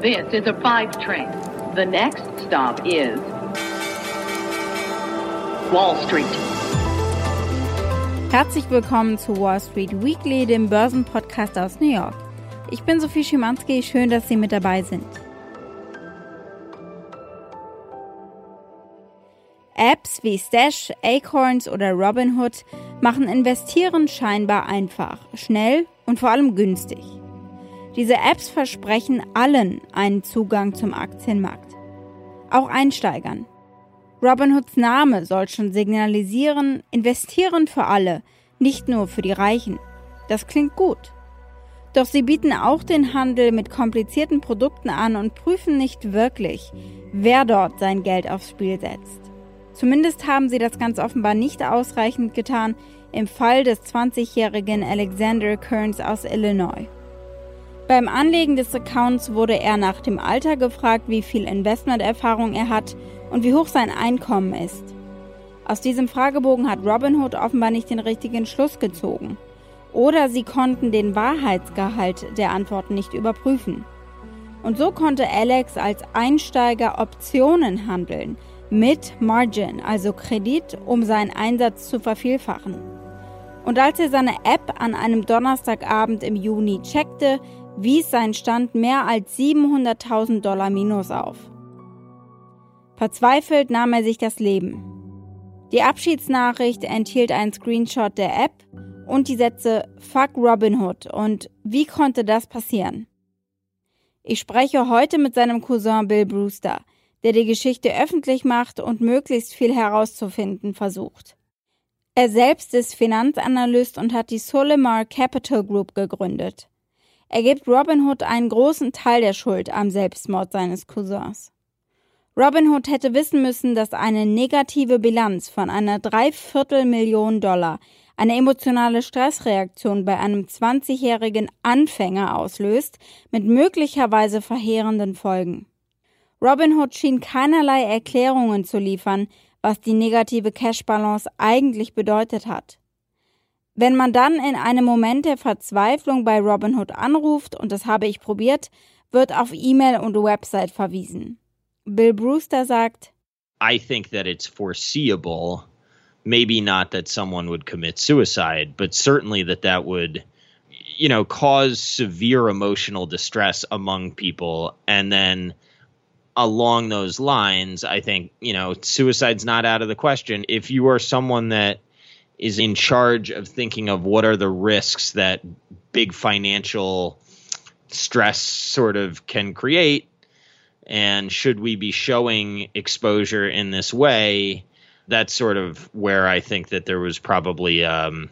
This is a five train. The next stop is Wall Street. Herzlich willkommen zu Wall Street Weekly, dem Börsenpodcast aus New York. Ich bin Sophie Schimanski, schön, dass Sie mit dabei sind. Apps wie Stash, Acorns oder Robinhood machen Investieren scheinbar einfach, schnell und vor allem günstig. Diese Apps versprechen allen einen Zugang zum Aktienmarkt, auch Einsteigern. Robinhoods Name soll schon signalisieren, investieren für alle, nicht nur für die Reichen. Das klingt gut. Doch sie bieten auch den Handel mit komplizierten Produkten an und prüfen nicht wirklich, wer dort sein Geld aufs Spiel setzt. Zumindest haben sie das ganz offenbar nicht ausreichend getan im Fall des 20-jährigen Alexander Kearns aus Illinois. Beim Anlegen des Accounts wurde er nach dem Alter gefragt, wie viel Investmenterfahrung er hat und wie hoch sein Einkommen ist. Aus diesem Fragebogen hat Robinhood offenbar nicht den richtigen Schluss gezogen. Oder sie konnten den Wahrheitsgehalt der Antworten nicht überprüfen. Und so konnte Alex als Einsteiger Optionen handeln, mit Margin, also Kredit, um seinen Einsatz zu vervielfachen. Und als er seine App an einem Donnerstagabend im Juni checkte, wies sein Stand mehr als 700.000 Dollar Minus auf. Verzweifelt nahm er sich das Leben. Die Abschiedsnachricht enthielt einen Screenshot der App und die Sätze Fuck Robinhood und wie konnte das passieren? Ich spreche heute mit seinem Cousin Bill Brewster, der die Geschichte öffentlich macht und möglichst viel herauszufinden versucht. Er selbst ist Finanzanalyst und hat die Solimar Capital Group gegründet. Er gibt Robinhood einen großen Teil der Schuld am Selbstmord seines Cousins. Robinhood hätte wissen müssen, dass eine negative Bilanz von einer Dreiviertelmillion Dollar eine emotionale Stressreaktion bei einem 20-jährigen Anfänger auslöst, mit möglicherweise verheerenden Folgen. Robinhood schien keinerlei Erklärungen zu liefern, was die negative Cash-Balance eigentlich bedeutet hat. Wenn man dann in einem Moment der Verzweiflung bei Robinhood anruft, und das habe ich probiert, wird auf E-Mail und Website verwiesen. Bill Brewster sagt, I think that it's foreseeable, maybe not that someone would commit suicide, but certainly that that would, you know, cause severe emotional distress among people. And then along those lines, I think, you know, suicide's not out of the question. If you are someone that is in charge of thinking of what are the risks that big financial stress sort of can create, and should we be showing exposure in this way that's sort of where i think that there was probably um,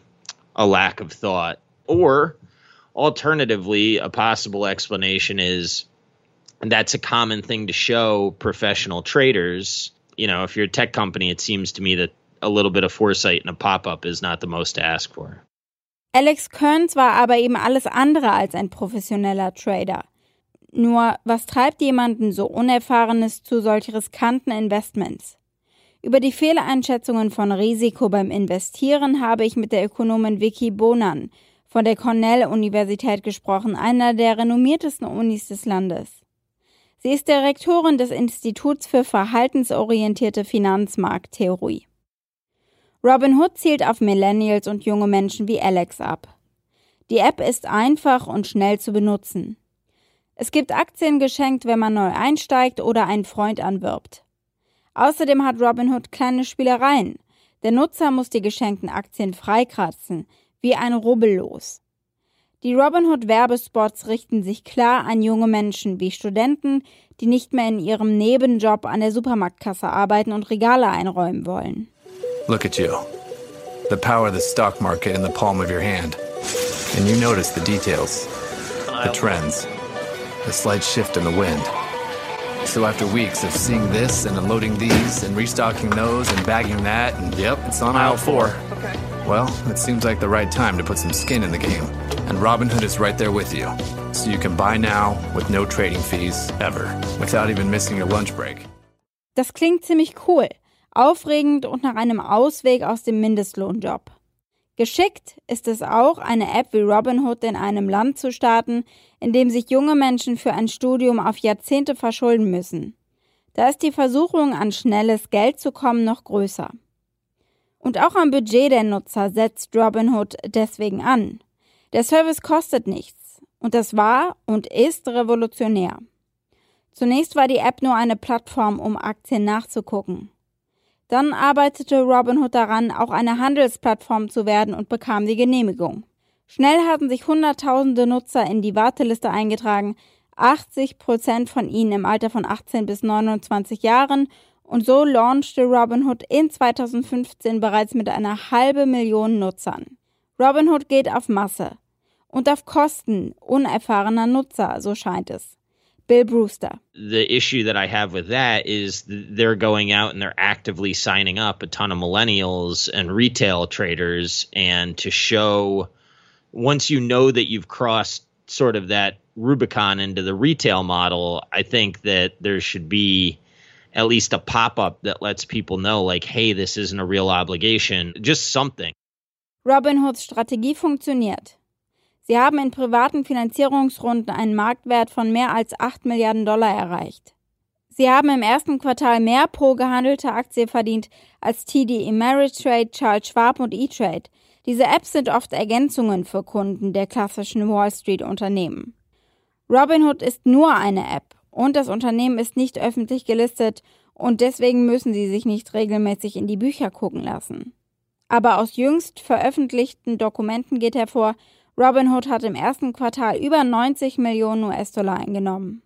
a lack of thought. Or alternatively a possible explanation is that's a common thing to show professional traders. You know if you're a tech company it seems to me that a little bit of foresight and a pop-up is not the most to ask for Alex Kearns war aber eben alles andere als ein professioneller Trader. Nur, was treibt jemanden so Unerfahrenes zu solch riskanten Investments? Über die Fehleinschätzungen von Risiko beim Investieren habe ich mit der Ökonomin Vicky Bonan von der Cornell-Universität gesprochen, einer der renommiertesten Unis des Landes. Sie ist Direktorin des Instituts für verhaltensorientierte Finanzmarkttheorie. Robin Hood zielt auf Millennials und junge Menschen wie Alex ab. Die App ist einfach und schnell zu benutzen. Es gibt Aktien geschenkt, wenn man neu einsteigt oder einen Freund anwirbt. Außerdem hat Robinhood kleine Spielereien. Der Nutzer muss die geschenkten Aktien freikratzen, wie ein Rubbellos. Die Robinhood Werbespots richten sich klar an junge Menschen wie Studenten, die nicht mehr in ihrem Nebenjob an der Supermarktkasse arbeiten und Regale einräumen wollen. Look at you. The power of the stock market in the palm of your hand. And you notice the details, the trends. the slight shift in the wind. So after weeks of seeing this and unloading these and restocking those and bagging that, and yep, it's on aisle four. Okay. Well, it seems like the right time to put some skin in the game. And Robinhood is right there with you. So you can buy now with no trading fees ever, without even missing your lunch break. Das klingt ziemlich cool, aufregend und nach einem Ausweg aus dem Mindestlohnjob. Geschickt ist es auch, eine App wie Robinhood in einem Land zu starten, in dem sich junge Menschen für ein Studium auf Jahrzehnte verschulden müssen. Da ist die Versuchung, an schnelles Geld zu kommen, noch größer. Und auch am Budget der Nutzer setzt Robinhood deswegen an. Der Service kostet nichts und das war und ist revolutionär. Zunächst war die App nur eine Plattform, um Aktien nachzugucken. Dann arbeitete Robinhood daran, auch eine Handelsplattform zu werden und bekam die Genehmigung. Schnell hatten sich Hunderttausende Nutzer in die Warteliste eingetragen, 80 Prozent von ihnen im Alter von 18 bis 29 Jahren und so launchte Robinhood in 2015 bereits mit einer halben Million Nutzern. Robinhood geht auf Masse und auf Kosten unerfahrener Nutzer, so scheint es. Bill Brewster. The issue that I have with that is they're going out and they're actively signing up a ton of millennials and retail traders. And to show once you know that you've crossed sort of that Rubicon into the retail model, I think that there should be at least a pop up that lets people know, like, hey, this isn't a real obligation, just something. Robinhoods Strategie funktioniert. Sie haben in privaten Finanzierungsrunden einen Marktwert von mehr als 8 Milliarden Dollar erreicht. Sie haben im ersten Quartal mehr pro gehandelte Aktie verdient als TD Ameritrade, Charles Schwab und E-Trade. Diese Apps sind oft Ergänzungen für Kunden der klassischen Wall Street Unternehmen. Robinhood ist nur eine App und das Unternehmen ist nicht öffentlich gelistet und deswegen müssen Sie sich nicht regelmäßig in die Bücher gucken lassen. Aber aus jüngst veröffentlichten Dokumenten geht hervor, Robinhood hat im ersten Quartal über 90 Millionen US-Dollar eingenommen.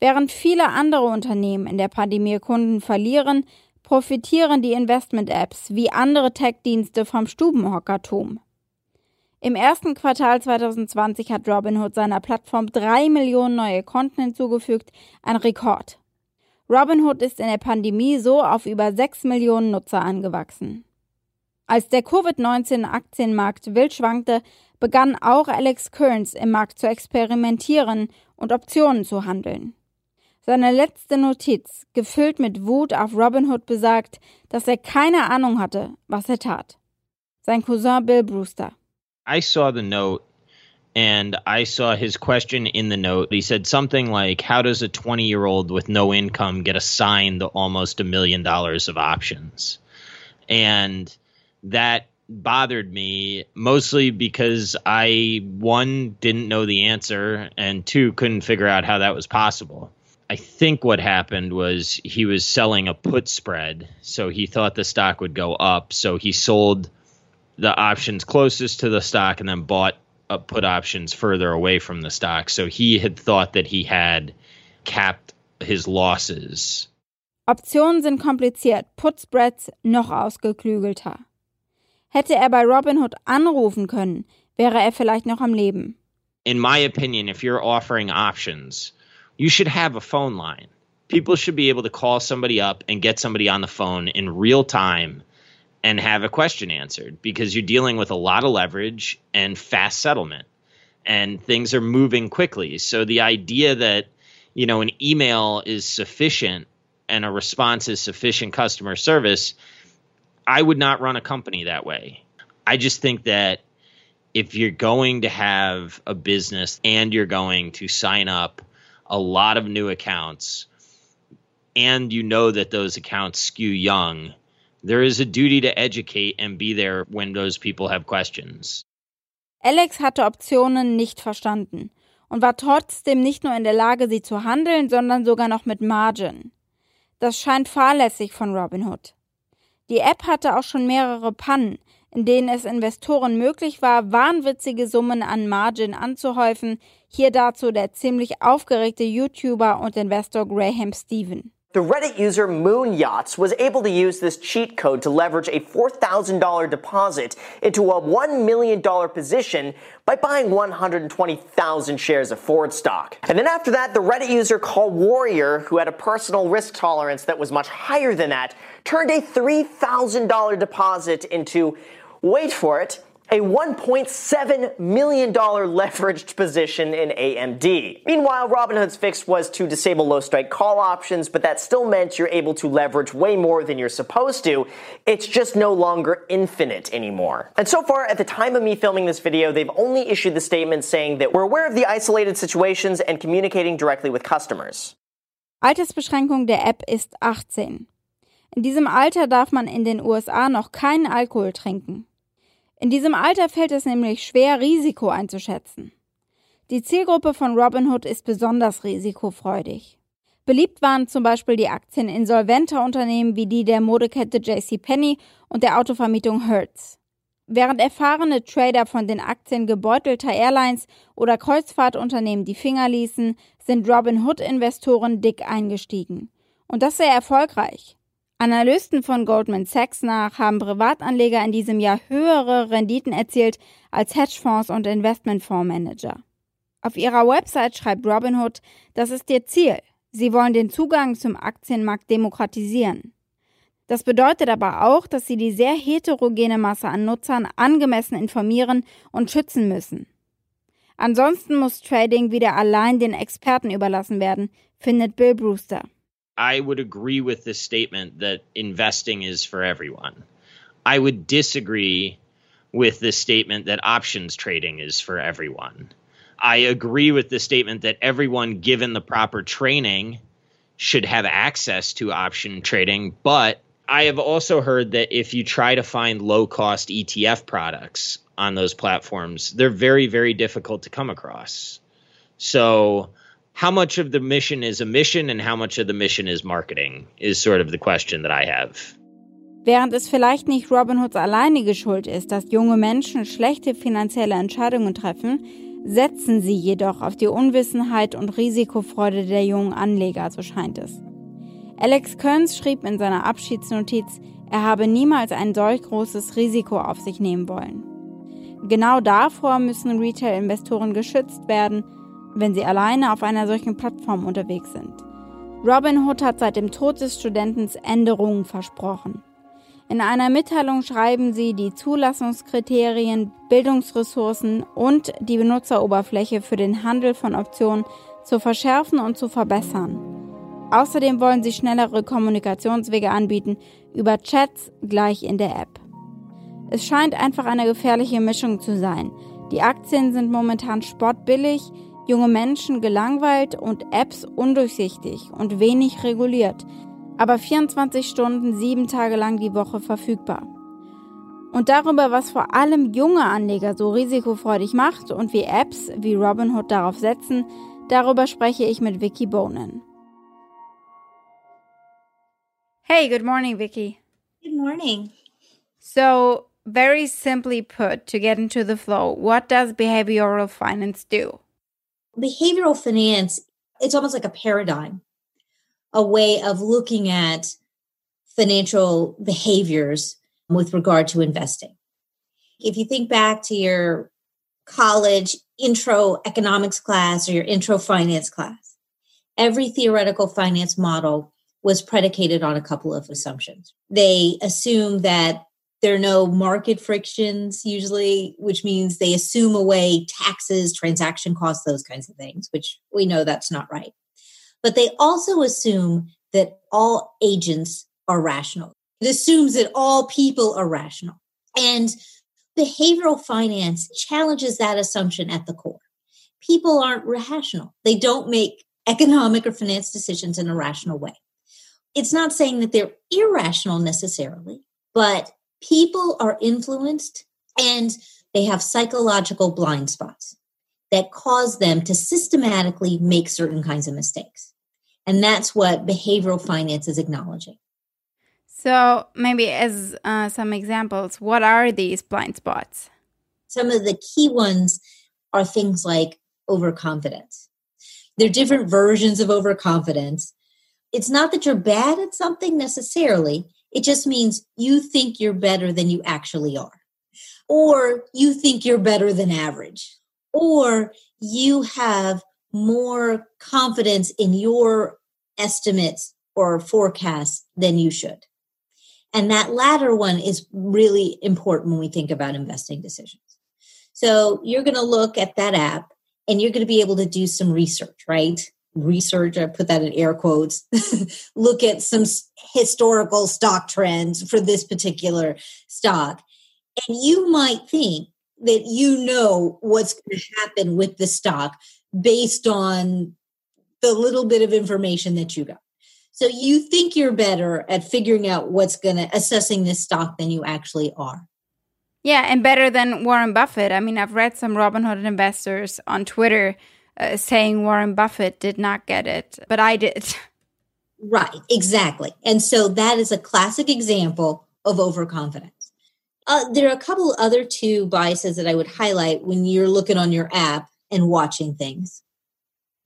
Während viele andere Unternehmen in der Pandemie Kunden verlieren, profitieren die Investment-Apps wie andere Tech-Dienste vom Stubenhockertum. Im ersten Quartal 2020 hat Robinhood seiner Plattform drei Millionen neue Konten hinzugefügt, ein Rekord. Robinhood ist in der Pandemie so auf über sechs Millionen Nutzer angewachsen. Als der Covid-19-Aktienmarkt wild schwankte, begann auch Alex Kearns im Markt zu experimentieren und Optionen zu handeln. Seine letzte Notiz, gefüllt mit Wut auf Robinhood, besagt, dass er keine Ahnung hatte, was er tat. Sein Cousin Bill Brewster. I saw the note and I saw his question in the note. He said something like, How does a 20 year old with no income get assigned almost a million dollars of options? And that bothered me mostly because I one didn't know the answer and two couldn't figure out how that was possible. I think what happened was he was selling a put spread, so he thought the stock would go up, so he sold the options closest to the stock and then bought put options further away from the stock. So he had thought that he had capped his losses. Optionen sind kompliziert, Put Spreads noch ausgeklügelter. Hätte er bei Robinhood anrufen können, wäre er vielleicht noch am Leben. In my opinion, if you're offering options, you should have a phone line. People should be able to call somebody up and get somebody on the phone in real time and have a question answered because you're dealing with a lot of leverage and fast settlement and things are moving quickly. So the idea that, you know, an email is sufficient and a response is sufficient customer service I would not run a company that way. I just think that if you're going to have a business and you're going to sign up a lot of new accounts and you know that those accounts skew young, there is a duty to educate and be there when those people have questions. Alex hatte Optionen nicht verstanden und war trotzdem nicht nur in der Lage, sie zu handeln, sondern sogar noch mit Margin. Das scheint fahrlässig von Robinhood. Die App hatte auch schon mehrere Pannen, in denen es Investoren möglich war, wahnwitzige Summen an Margin anzuhäufen. Hier dazu der ziemlich aufgeregte YouTuber und Investor Graham Stephen. The Reddit user Moon Yachts was able to use this cheat code to leverage a $4,000 deposit into a $1 million position by buying 120,000 shares of Ford stock. And then after that, the Reddit user called Warrior, who had a personal risk tolerance that was much higher than that, turned a $3,000 deposit into, wait for it, a $1.7 million leveraged position in AMD. Meanwhile, Robinhood's fix was to disable low strike call options, but that still meant you're able to leverage way more than you're supposed to. It's just no longer infinite anymore. And so far, at the time of me filming this video, they've only issued the statement saying that we're aware of the isolated situations and communicating directly with customers. Altersbeschränkung der App ist 18. In diesem Alter darf man in den USA noch keinen Alkohol trinken. In diesem Alter fällt es nämlich schwer, Risiko einzuschätzen. Die Zielgruppe von Robinhood ist besonders risikofreudig. Beliebt waren zum Beispiel die Aktien insolventer Unternehmen wie die der Modekette JCPenney und der Autovermietung Hertz. Während erfahrene Trader von den Aktien gebeutelter Airlines oder Kreuzfahrtunternehmen die Finger ließen, sind Robinhood-Investoren dick eingestiegen. Und das sehr erfolgreich. Analysten von Goldman Sachs nach haben Privatanleger in diesem Jahr höhere Renditen erzielt als Hedgefonds und Investmentfondsmanager. Auf ihrer Website schreibt Robinhood, das ist ihr Ziel. Sie wollen den Zugang zum Aktienmarkt demokratisieren. Das bedeutet aber auch, dass sie die sehr heterogene Masse an Nutzern angemessen informieren und schützen müssen. Ansonsten muss Trading wieder allein den Experten überlassen werden, findet Bill Brewster. I would agree with this statement that investing is for everyone. I would disagree with the statement that options trading is for everyone. I agree with the statement that everyone, given the proper training, should have access to option trading. But I have also heard that if you try to find low cost ETF products on those platforms, they're very, very difficult to come across. So how much of the mission is a mission and how much of the mission is marketing is sort of the question that I have. Während es vielleicht nicht Robinhoods alleinige Schuld ist, dass junge Menschen schlechte finanzielle Entscheidungen treffen, setzen sie jedoch auf die Unwissenheit und Risikofreude der jungen Anleger, so scheint es. Alex Kearns schrieb in seiner Abschiedsnotiz, er habe niemals ein solch großes Risiko auf sich nehmen wollen. Genau davor müssen Retail-Investoren geschützt werden, wenn sie alleine auf einer solchen Plattform unterwegs sind. Robinhood hat seit dem Tod des Studenten Änderungen versprochen. In einer Mitteilung schreiben sie, die Zulassungskriterien, Bildungsressourcen und die Benutzeroberfläche für den Handel von Optionen zu verschärfen und zu verbessern. Außerdem wollen sie schnellere Kommunikationswege anbieten über Chats gleich in der App. Es scheint einfach eine gefährliche Mischung zu sein. Die Aktien sind momentan spottbillig, junge Menschen gelangweilt und Apps undurchsichtig und wenig reguliert, aber 24 Stunden, sieben Tage lang die Woche verfügbar. Und darüber, was vor allem junge Anleger so risikofreudig macht und wie Apps wie Robinhood darauf setzen, darüber spreche ich mit Vicky Bonen. Hey, good morning, Vicky. Good morning. So, very simply put, to get into the flow, what does behavioral finance do? Behavioral finance, it's almost like a paradigm, a way of looking at financial behaviors with regard to investing. If you think back to your college intro economics class or your intro finance class, every theoretical finance model was predicated on a couple of assumptions. They assume that there are no market frictions usually, which means they assume away taxes, transaction costs, those kinds of things, which we know that's not right. But they also assume that all agents are rational. It assumes that all people are rational. And behavioral finance challenges that assumption at the core. People aren't rational, they don't make economic or finance decisions in a rational way. It's not saying that they're irrational necessarily, but people are influenced and they have psychological blind spots that cause them to systematically make certain kinds of mistakes. And that's what behavioral finance is acknowledging. So, maybe as uh, some examples, what are these blind spots? Some of the key ones are things like overconfidence. There are different versions of overconfidence. It's not that you're bad at something necessarily, it just means you think you're better than you actually are. Or you think you're better than average. Or you have more confidence in your estimates or forecasts than you should. And that latter one is really important when we think about investing decisions. So you're going to look at that app and you're going to be able to do some research, right? Research, I put that in air quotes, look at some historical stock trends for this particular stock. And you might think that you know what's going to happen with the stock based on the little bit of information that you got. So you think you're better at figuring out what's going to assessing this stock than you actually are. Yeah, and better than Warren Buffett. I mean, I've read some Robinhood investors on Twitter uh, saying Warren Buffett did not get it, but I did. Right, exactly. And so that is a classic example of overconfidence. Uh, there are a couple other two biases that I would highlight when you're looking on your app and watching things.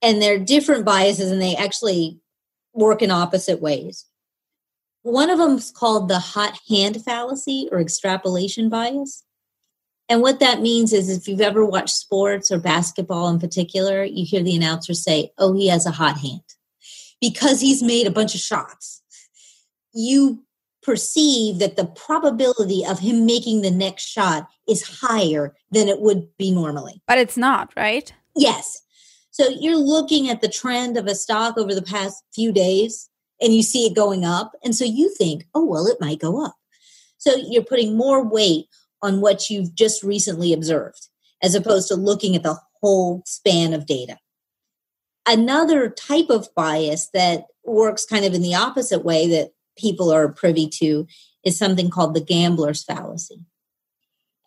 And they're different biases and they actually work in opposite ways. One of them is called the hot hand fallacy or extrapolation bias. And what that means is if you've ever watched sports or basketball in particular, you hear the announcer say, Oh, he has a hot hand because he's made a bunch of shots. You perceive that the probability of him making the next shot is higher than it would be normally. But it's not, right? Yes. So you're looking at the trend of a stock over the past few days and you see it going up. And so you think, oh, well, it might go up. So you're putting more weight on what you've just recently observed as opposed to looking at the whole span of data. Another type of bias that works kind of in the opposite way that people are privy to is something called the gambler's fallacy.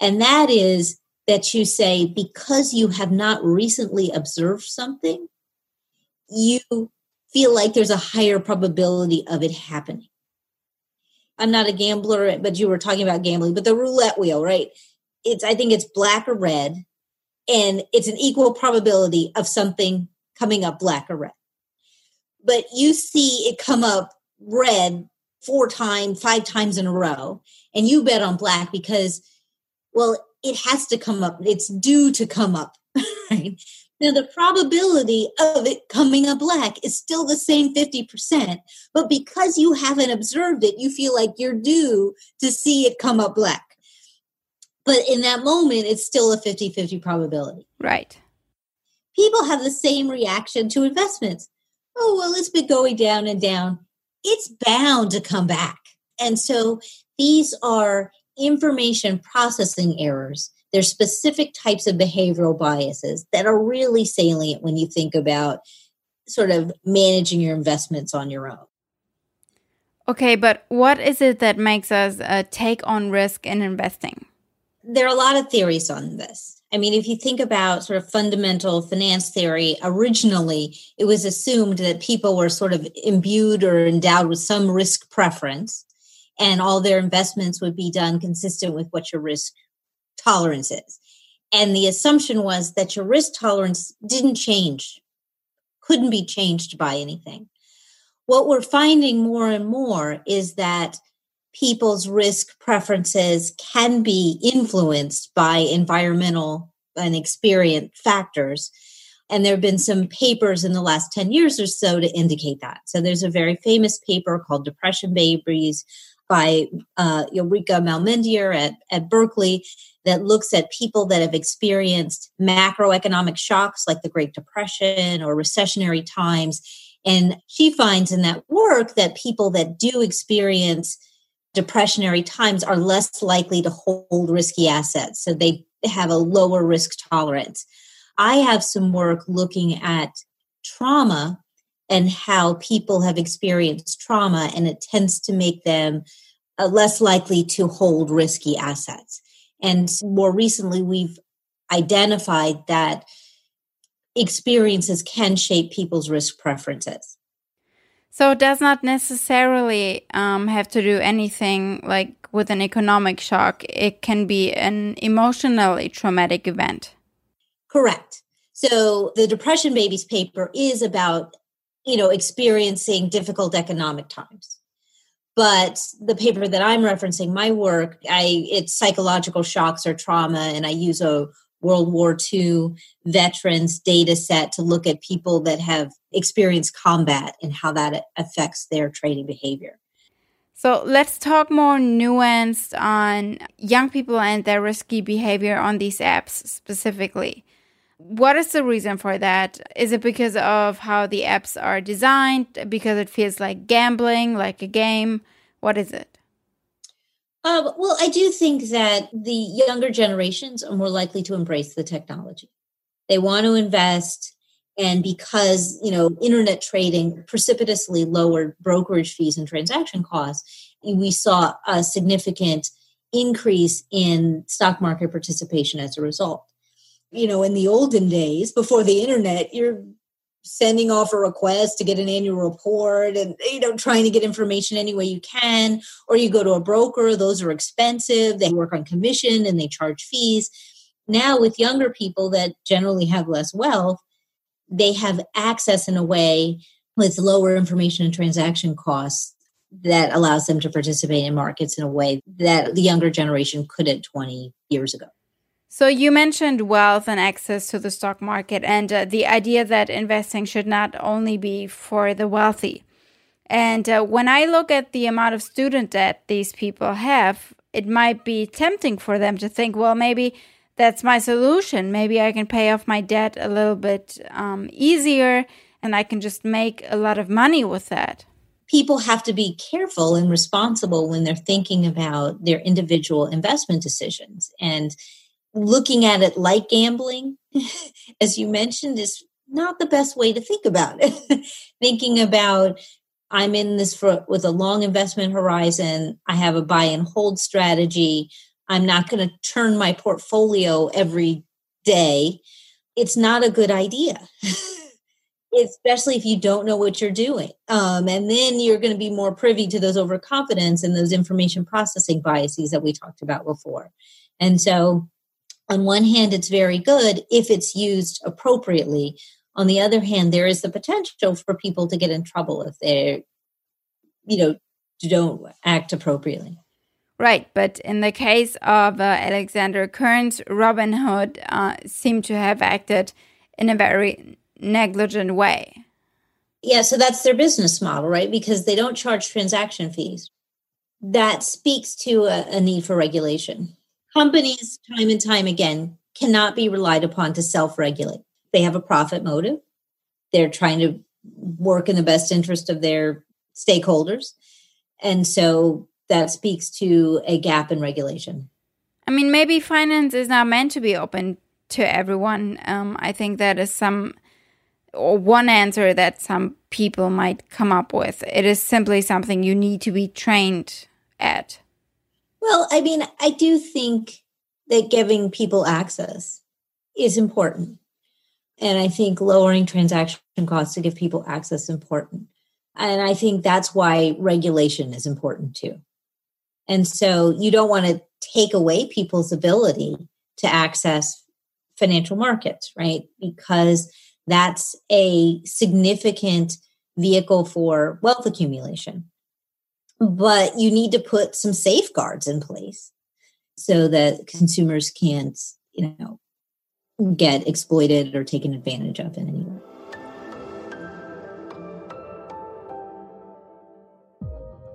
And that is that you say because you have not recently observed something, you feel like there's a higher probability of it happening. I'm not a gambler, but you were talking about gambling, but the roulette wheel, right? It's I think it's black or red, and it's an equal probability of something coming up black or red. But you see it come up red four times, five times in a row, and you bet on black because, well, it has to come up. It's due to come up, right? Now, the probability of it coming up black is still the same 50%, but because you haven't observed it, you feel like you're due to see it come up black. But in that moment, it's still a 50 50 probability. Right. People have the same reaction to investments. Oh, well, it's been going down and down. It's bound to come back. And so these are information processing errors. There's specific types of behavioral biases that are really salient when you think about sort of managing your investments on your own. Okay, but what is it that makes us uh, take on risk in investing? There are a lot of theories on this. I mean, if you think about sort of fundamental finance theory, originally it was assumed that people were sort of imbued or endowed with some risk preference and all their investments would be done consistent with what your risk tolerance is. And the assumption was that your risk tolerance didn't change, couldn't be changed by anything. What we're finding more and more is that people's risk preferences can be influenced by environmental and experience factors. And there have been some papers in the last 10 years or so to indicate that. So there's a very famous paper called Depression Babies by uh, Ulrike Malmendier at, at Berkeley that looks at people that have experienced macroeconomic shocks like the Great Depression or recessionary times. And she finds in that work that people that do experience depressionary times are less likely to hold risky assets. So they have a lower risk tolerance. I have some work looking at trauma and how people have experienced trauma, and it tends to make them uh, less likely to hold risky assets. And more recently, we've identified that experiences can shape people's risk preferences. So it does not necessarily um, have to do anything like with an economic shock. It can be an emotionally traumatic event. Correct. So the Depression Babies paper is about you know, experiencing difficult economic times. But the paper that I'm referencing, my work, I it's psychological shocks or trauma, and I use a World War II veterans data set to look at people that have experienced combat and how that affects their trading behavior. So let's talk more nuanced on young people and their risky behavior on these apps specifically. What is the reason for that? Is it because of how the apps are designed? Because it feels like gambling, like a game? What is it? Uh, well, I do think that the younger generations are more likely to embrace the technology. They want to invest and because you know internet trading precipitously lowered brokerage fees and transaction costs we saw a significant increase in stock market participation as a result you know in the olden days before the internet you're sending off a request to get an annual report and you know trying to get information any way you can or you go to a broker those are expensive they work on commission and they charge fees now with younger people that generally have less wealth they have access in a way with lower information and transaction costs that allows them to participate in markets in a way that the younger generation couldn't 20 years ago. So, you mentioned wealth and access to the stock market, and uh, the idea that investing should not only be for the wealthy. And uh, when I look at the amount of student debt these people have, it might be tempting for them to think, well, maybe that's my solution. Maybe I can pay off my debt a little bit um, easier and I can just make a lot of money with that. People have to be careful and responsible when they're thinking about their individual investment decisions. And looking at it like gambling, as you mentioned, is not the best way to think about it. thinking about I'm in this for with a long investment horizon. I have a buy and hold strategy. I'm not going to turn my portfolio every day. It's not a good idea. Especially if you don't know what you're doing. Um, and then you're going to be more privy to those overconfidence and those information processing biases that we talked about before. And so, on one hand, it's very good if it's used appropriately. On the other hand, there is the potential for people to get in trouble if they, you know, don't act appropriately. Right, but in the case of uh, Alexander Kearns, Robinhood uh, seemed to have acted in a very negligent way. Yeah, so that's their business model, right? Because they don't charge transaction fees. That speaks to a, a need for regulation. Companies, time and time again, cannot be relied upon to self regulate. They have a profit motive, they're trying to work in the best interest of their stakeholders. And so that speaks to a gap in regulation. I mean, maybe finance is not meant to be open to everyone. Um, I think that is some or one answer that some people might come up with. It is simply something you need to be trained at. Well, I mean, I do think that giving people access is important. And I think lowering transaction costs to give people access is important. And I think that's why regulation is important too. And so you don't want to take away people's ability to access financial markets, right? Because that's a significant vehicle for wealth accumulation. But you need to put some safeguards in place so that consumers can't, you know, get exploited or taken advantage of in any way.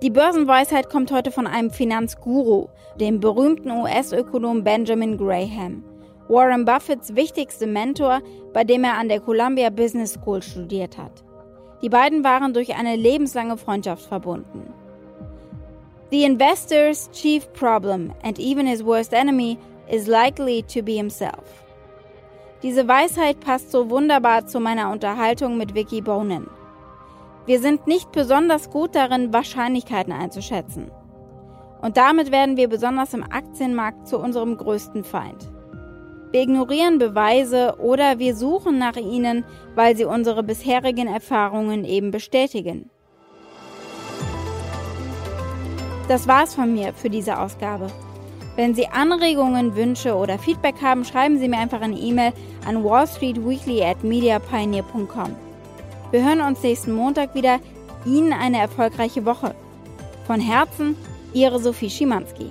Die Börsenweisheit kommt heute von einem Finanzguru, dem berühmten US-Ökonom Benjamin Graham. Warren Buffetts wichtigste Mentor, bei dem er an der Columbia Business School studiert hat. Die beiden waren durch eine lebenslange Freundschaft verbunden. The investor's chief problem and even his worst enemy is likely to be himself. Diese Weisheit passt so wunderbar zu meiner Unterhaltung mit Vicky Bonin. Wir sind nicht besonders gut darin, Wahrscheinlichkeiten einzuschätzen. Und damit werden wir besonders im Aktienmarkt zu unserem größten Feind. Wir ignorieren Beweise oder wir suchen nach ihnen, weil sie unsere bisherigen Erfahrungen eben bestätigen. Das war's von mir für diese Ausgabe. Wenn Sie Anregungen, Wünsche oder Feedback haben, schreiben Sie mir einfach eine E-Mail an wallstreetweekly at mediapioneer.com. Wir hören uns nächsten Montag wieder. Ihnen eine erfolgreiche Woche. Von Herzen, Ihre Sophie Schimanski.